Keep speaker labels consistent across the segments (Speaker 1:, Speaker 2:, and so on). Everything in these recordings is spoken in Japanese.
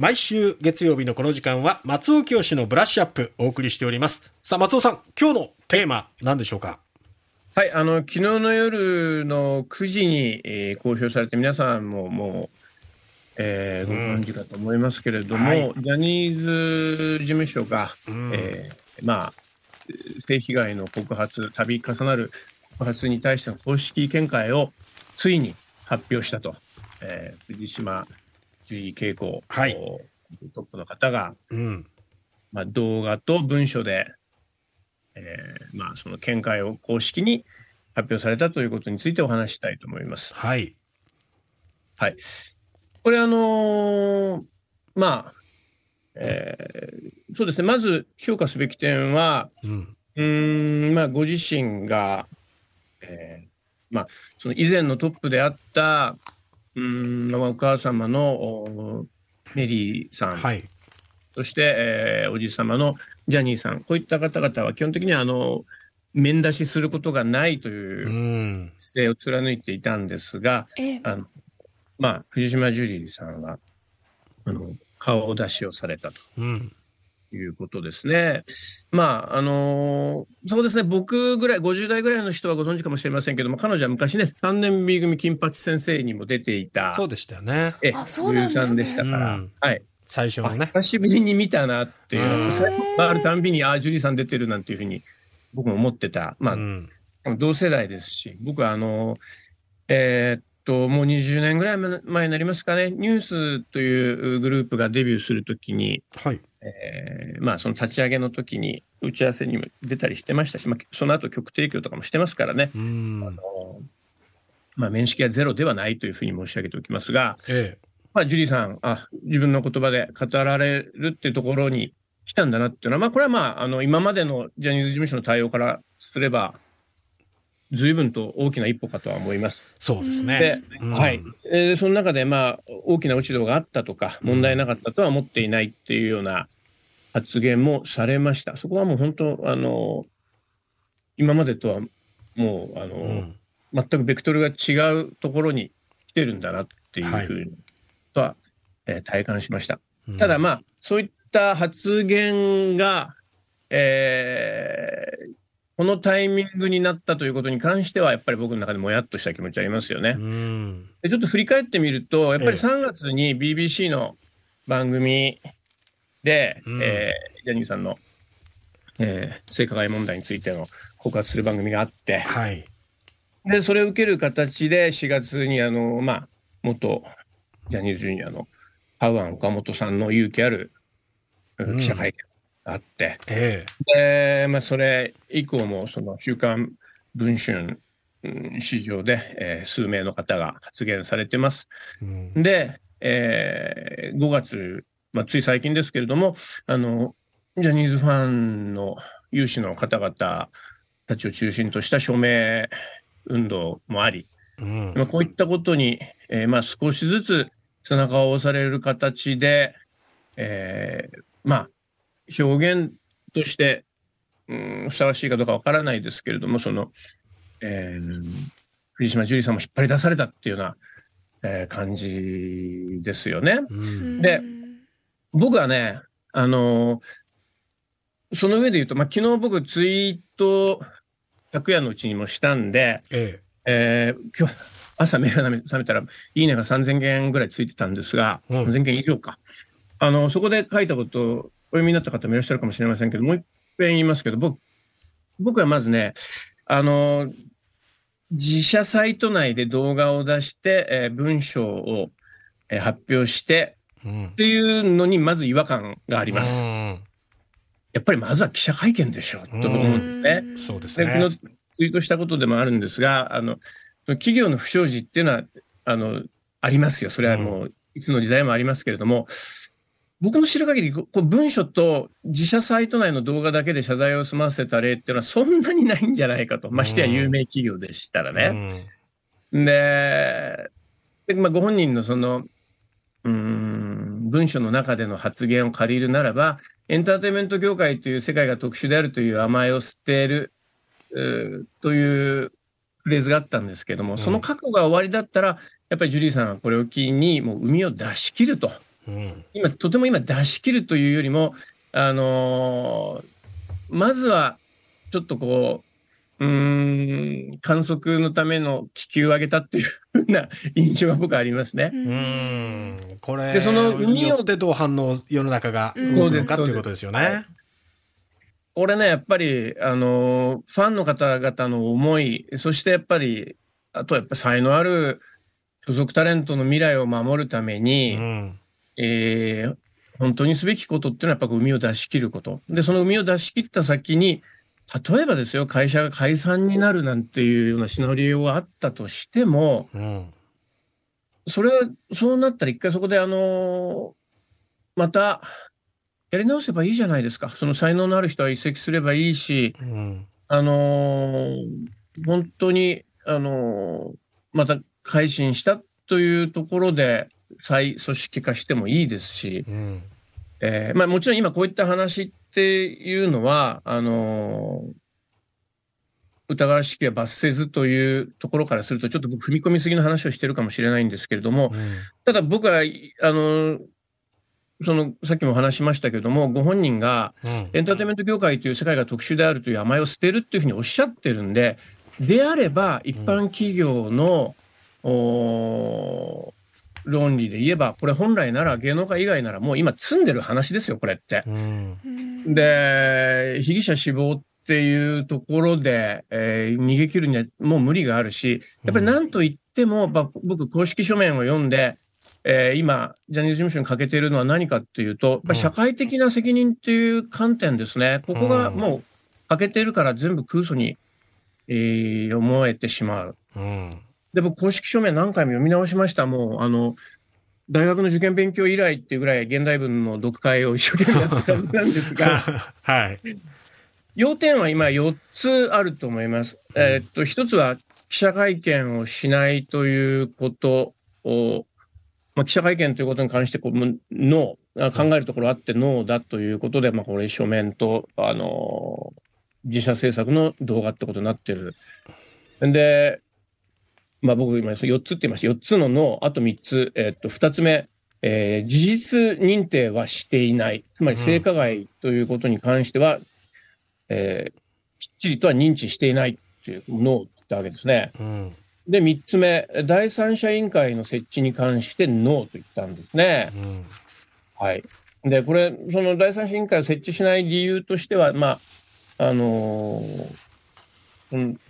Speaker 1: 毎週月曜日のこの時間は松尾清のブラッシュアップお送りしております。さあ、松尾さん、今日のテーマ何でしょうか？
Speaker 2: はい、あの昨日の夜の9時に、えー公表されて皆さんももう、えーご存知かと思いますけれども、
Speaker 1: はい。
Speaker 2: ジャニーズ事務所が、
Speaker 1: うん。
Speaker 2: えーまあ性被害の告発度重なる告発に対しての公式見解をついに発表したと、えー藤島ジュリー恵子、
Speaker 1: はい
Speaker 2: トップの方が、
Speaker 1: うん。
Speaker 2: まあ、動画と文書で、えーまあ、その見解を公式に発表されたということについてお話したいと思います。
Speaker 1: はい。
Speaker 2: はい。これあのーまあ、えーそうですね、まず評価すべき点は、
Speaker 1: うん。
Speaker 2: うん、まあ、ご自身が、えーまあ、その以前のトップであった、うーん、まあお母様のおメリーさん、
Speaker 1: はい。
Speaker 2: そして、えーおじ様のジャニーさん、こういった方々は基本的にはあの面出しすることがないと
Speaker 1: う。
Speaker 2: いうん姿勢を貫いていたんですが、
Speaker 3: ええ
Speaker 2: あのまあ、藤島ジュリーさんはあの顔出しをされたと
Speaker 1: うん。
Speaker 2: いうことですね。まあ、あのそうですね、僕ぐらい、50代ぐらいの人はご存知かもしれませんけども、彼女は昔ね、3年 B 組金八先生にも出ていた、
Speaker 1: そうでしたよね。
Speaker 2: え
Speaker 3: あそうなんですね
Speaker 2: 女優さんでしたから、
Speaker 1: うん
Speaker 2: はい。あ
Speaker 1: 最初のね。
Speaker 2: 久しぶりに見たなっていうう、あるたんびに、ああ、ジュリーさん出てるなんていうふうに僕も思ってた。まあ、
Speaker 1: うん。
Speaker 2: 同世代ですし、僕はあの、えーっと、もう20年ぐらい前になりますかね、ニュースというグループがデビューするときに、
Speaker 1: はい。
Speaker 2: えーまあ、その立ち上げの時に打ち合わせにも出たりしてましたし、まあ、その後曲提供とかもしてますからね、
Speaker 1: うん
Speaker 2: あ。のまあ、面識はゼロではないというふうに申し上げておきますが、
Speaker 1: え
Speaker 2: まあ、ジュリーさん、あ、自分の言葉で語られるっていうところに来たんだなっていうのは、まあ、これはまあ、あの、今までのジャニーズ事務所の対応からすれば、随分と大きな一歩かとは思います。
Speaker 1: え。そうです
Speaker 2: で
Speaker 1: ね。、うん
Speaker 2: はい。えーその中で、まあ、大きな落ち度があったとか、問題なかったとは思っていないっていうような発言もされました。そこはもう本当、あの、今までとはもう、あの、
Speaker 1: うん。
Speaker 2: 全くベクトルが違うところに来てるんだなっていうふうに、とは、えー体感しました。
Speaker 1: うん
Speaker 2: ただまあ、そういった発言が、えーこのタイミングになったということに関しては、やっぱり僕の中でもやっとした気持ちありますよね。
Speaker 1: うん。
Speaker 2: でちょっと振り返ってみると、やっぱり
Speaker 1: ええ
Speaker 2: 3月に BBC の番組で、
Speaker 1: うん
Speaker 2: えージャニーさんの、えー性加害問題についての告発する番組があって、
Speaker 1: はい。
Speaker 2: で、それを受ける形で4月にあの、まあ、元ジャニーズジュニアのハウアン岡本さんの勇気ある
Speaker 1: うん
Speaker 2: 記者会見があって、
Speaker 1: え
Speaker 2: で、まあ、それ以降も、その週刊文春うん市場で、えー数名の方が発言されてます。
Speaker 1: え。うん。
Speaker 2: で、えー5月、まあ、つい最近ですけれども、あの、ジャニーズファンの有志の方々たちを中心とした署名運動もあり、
Speaker 1: うん
Speaker 2: まあ、こういったことに、えーまあ、少しずつ背中を押される形で、えーまあ、表現として、うん、ふさわしいかどうかわからないですけれども、その、えー藤島ジュリーさんも引っ張り出されたっていうような、えー感じですよね。
Speaker 1: うん。
Speaker 2: で僕はね、あのーその上で言うと、まあ、昨日僕ツイート、昨夜のうちにもしたんで、
Speaker 1: え
Speaker 2: えー今日朝目が覚めたら、いいねが3000件ぐらいついてたんですが、
Speaker 1: うん
Speaker 2: 3000件以上か。あの、そこで書いたことをお読みになった方もいらっしゃるかもしれませんけど、もう一遍言いますけど、僕、僕はまずね、あの、自社サイト内で動画を出して、えー文章を、えー発表して、
Speaker 1: え。うん
Speaker 2: っ。ていうのにまず違和感があります。
Speaker 1: うん
Speaker 2: やっぱりまずは記者会見でしょう、と思うんですね。
Speaker 1: そうです
Speaker 2: で、この
Speaker 1: ね。
Speaker 2: ツイートしたことでもあるんですが、あの、企業の不祥事っていうのは、あの、ありますよ。それはもう、いつの時代もありますけれども、僕の知る限り、こう文書と自社サイト内の動画だけで謝罪を済ませた例っていうのはそんなにないんじゃないかと。ましてや有名企業でしたらね。で、でまあ、ご本人のその、うーん、文書の中での発言を借りるならば、エンターテインメント業界という世界が特殊であるという甘えを捨てる、というフレーズがあったんですけども、その覚悟が終わりだったら、やっぱりジュリーさんはこれを機に、もう海を出し切ると。
Speaker 1: ううん。
Speaker 2: 今、とても今出し切るというよりも、あのーまずは、ちょっとこう、うーん、観測のための気球を上げたっていうふうな 印象が僕はありますね。
Speaker 1: うん。これ
Speaker 2: でその
Speaker 1: によってどう反応、世の中が動くのかっていうことですよ
Speaker 2: そうです
Speaker 1: ね。
Speaker 2: これね、やっぱり、あのーファンの方々の思い、そしてやっぱり、あとやっぱ才能ある所属タレントの未来を守るために、
Speaker 1: うん。
Speaker 2: えー本当にすべきことっていうのはやっぱ海を出し切ること。で、その海を出し切った先に、例えばですよ、会社が解散になるなんていうようなシナリオがあったとしても、
Speaker 1: うん。
Speaker 2: それは、そうなったら一回そこであのまた、やり直せばいいじゃないですか。その才能のある人は移籍すればいいし、
Speaker 1: うん。
Speaker 2: あのー本当に、あのーまた改心したというところで再組織化してもいいですし、
Speaker 1: うん。
Speaker 2: えーまあ、もちろん今こういった話っていうのは、あのー疑わしきは罰せずというところからすると、ちょっと僕踏み込みすぎの話をしてるかもしれないんですけれども、ただ僕は、いあのーその、さっきもお話ししましたけれども、ご本人が、
Speaker 1: うん。
Speaker 2: エンターテインメント業界という世界が特殊であるという甘えを捨てるっていうふうにおっしゃってるんで、であれば、一般企業の、おー論理で言えば、これ本来なら芸能界以外ならもう今積んでる話ですよ、これって。
Speaker 1: うん。
Speaker 2: で、被疑者死亡っていうところで、えー逃げ切るにはもう無理があるし、やっぱり何と言っても、まあ僕、公式書面を読んで、えー今、ジャニーズ事務所に欠けているのは何かっていうと、やっぱり社会的な責任っていう観点ですね。ここがもう欠けているから全部空想に、えー思えてしまう。
Speaker 1: うん。
Speaker 2: で、僕、公式書面何回も読み直しました。もう、あの、大学の受験勉強以来っていうぐらい現代文の読解を一生懸命やった感じなんですが、
Speaker 1: はい。
Speaker 2: 要点は今4つあると思います。えーっと、1つは記者会見をしないということを、まあ、記者会見ということに関してこう、むノー、あ考えるところあってノーだということで、まあ、これ書面と、あのー自社制作の動画ってことになってる。で、まあ僕今4つって言いました。4つのノー、あと3つ、えーっと、2つ目、えー事実認定はしていない。つまり性加害ということに関しては、えーきっちりとは認知していないっていうのを言ったわけですね。
Speaker 1: うん。
Speaker 2: で、3つ目、第三者委員会の設置に関してノーと言ったんですね。
Speaker 1: うん。
Speaker 2: はい。で、これ、その第三者委員会を設置しない理由としては、まあ、あのーうん、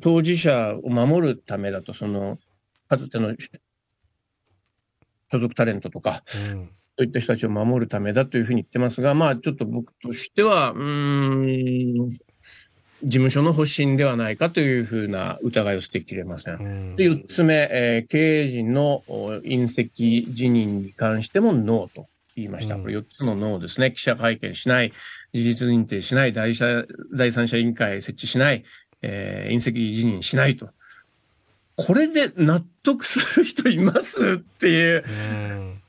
Speaker 2: 当事者を守るためだと、その、かつての所属タレントとか、
Speaker 1: うん。
Speaker 2: そういった人たちを守るためだというふうに言ってますが、まあ、ちょっと僕としては、うーん、事務所の方針ではないかというふうな疑いを捨てきれません。
Speaker 1: うん。
Speaker 2: で、4つ目、えー経営陣のお隕石辞任に関してもノーと言いました。
Speaker 1: うん
Speaker 2: これ4つのノーですね。記者会見しない、事実認定しない、第三第三者委員会設置しない、えー隕石辞任しないと。これで納得する人います？っていう
Speaker 1: うん。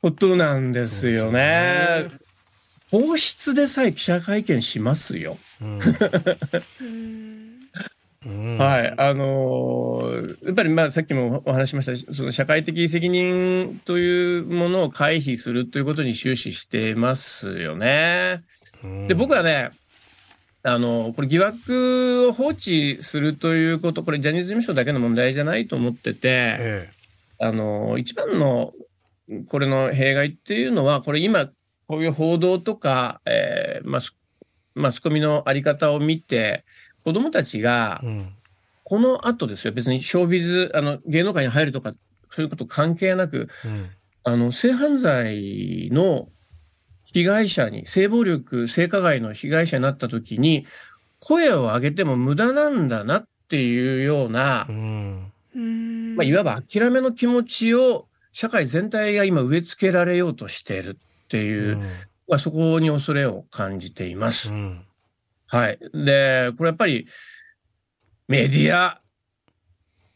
Speaker 2: ことなんですよね。皇室でさえ記者会見しますよ。
Speaker 1: うん。うん。
Speaker 2: はい。あのーやっぱりまあさっきもお話ししました、その社会的責任というものを回避するということに終始してますよね。
Speaker 1: うん
Speaker 2: で、僕はね、あの、これ疑惑を放置するということ、これジャニーズ事務所だけの問題じゃないと思ってて、
Speaker 1: え
Speaker 2: あの、一番のこれの弊害っていうのは、これ今、こういう報道とか、えーマスマスコミのあり方を見て、子供たちが。この後ですよ、別にショービズ、あの、芸能界に入るとか、そういうこと関係なく、
Speaker 1: うん。
Speaker 2: あの、性犯罪の被害者に、性暴力、性加害の被害者になった時に、声を上げても無駄なんだなっていうような
Speaker 1: う、ん。
Speaker 2: まあ、いわば諦めの気持ちを社会全体が今植え付けられようとしているっていう、まあ、そこに恐れを感じています
Speaker 1: う。ん。
Speaker 2: はい。で、これやっぱりメディア、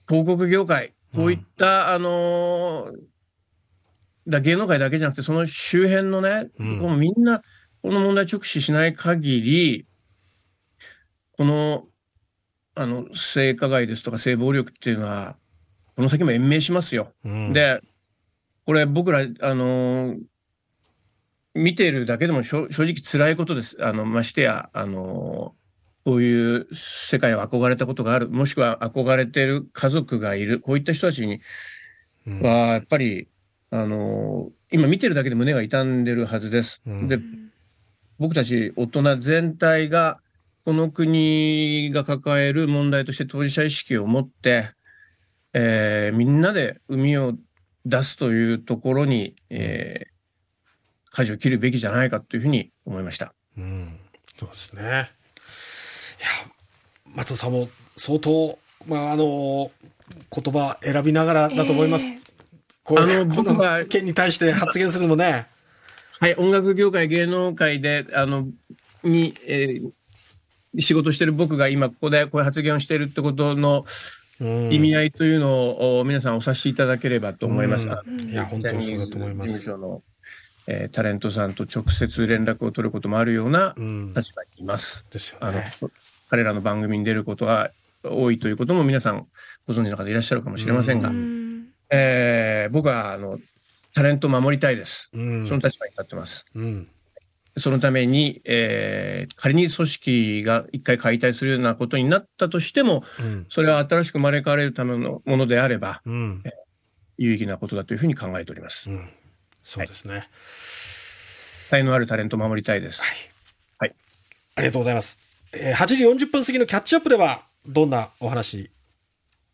Speaker 2: 広告業界、こういった、あのーだ芸能界だけじゃなくて、その周辺のね、
Speaker 1: うん
Speaker 2: こうみんなこの問題直視しない限り、この、あの、性加害ですとか性暴力っていうのは、この先も延命しますよ。
Speaker 1: うん。
Speaker 2: で、これ僕ら、あのー見ているだけでも正正直辛いことです。あの、ましてや、あのーこういう世界を憧れたことがある、もしくは憧れている家族がいる、こういった人たちに
Speaker 1: うん
Speaker 2: は、やっぱり、あのー今見てるだけで胸が痛んでるはずです。
Speaker 1: うん
Speaker 2: で、僕たち大人全体が、この国が抱える問題として当事者意識を持って、えーみんなで海を出すというところに、えー舵を切るべきじゃないかというふうに思いました。
Speaker 1: うん、そうですね。いや、松尾さんも相当、まあ、あの、言葉選びながらだと思います。
Speaker 3: ええ
Speaker 1: こ
Speaker 2: の
Speaker 1: こ
Speaker 2: 僕が
Speaker 1: 件に対して発言するのもね。
Speaker 2: はい、音楽業界、芸能界で、あの、に、えー仕事してる僕が今ここでこういう発言をしているってことの
Speaker 1: うん
Speaker 2: 意味合いというのを、お皆さんお察しいただければと思います。
Speaker 1: うん
Speaker 2: あ
Speaker 1: いや、本当にそうだと思います。
Speaker 2: 事務所の、えータレントさんと直接連絡を取ることもあるような
Speaker 1: うん。
Speaker 2: 立場にいます。
Speaker 1: ですよ
Speaker 2: あの
Speaker 1: ね。
Speaker 2: 彼らの番組に出ることが多いということも皆さんご存知の方いらっしゃるかもしれませんが、
Speaker 1: う
Speaker 3: うん
Speaker 2: えー僕はあのタレントを守りたいです。
Speaker 1: うん。
Speaker 2: その立場に立ってます。
Speaker 1: うん。
Speaker 2: そのために、えー仮に組織が一回解体するようなことになったとしても、
Speaker 1: うん。
Speaker 2: それは新しく生まれ変われるためのものであれば、
Speaker 1: うん。
Speaker 2: 有意義なことだというふうに考えております。
Speaker 1: うん。そうですね。
Speaker 2: 才能あるタレントを守りたいです。
Speaker 1: はい。
Speaker 2: はい。
Speaker 1: ありがとうございます。えー、8時40分過ぎのキャッチアップでは、どんなお話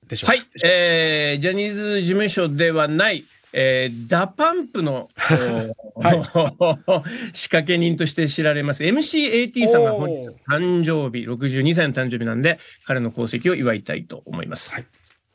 Speaker 1: でしょうか？
Speaker 2: はい、えージャニーズ事務所ではない、えーダパンプの、お仕掛け人として知られます。MCAT さんが本日誕生日、62歳の誕生日なんで、彼の功績を祝いたいと思います。
Speaker 1: はい。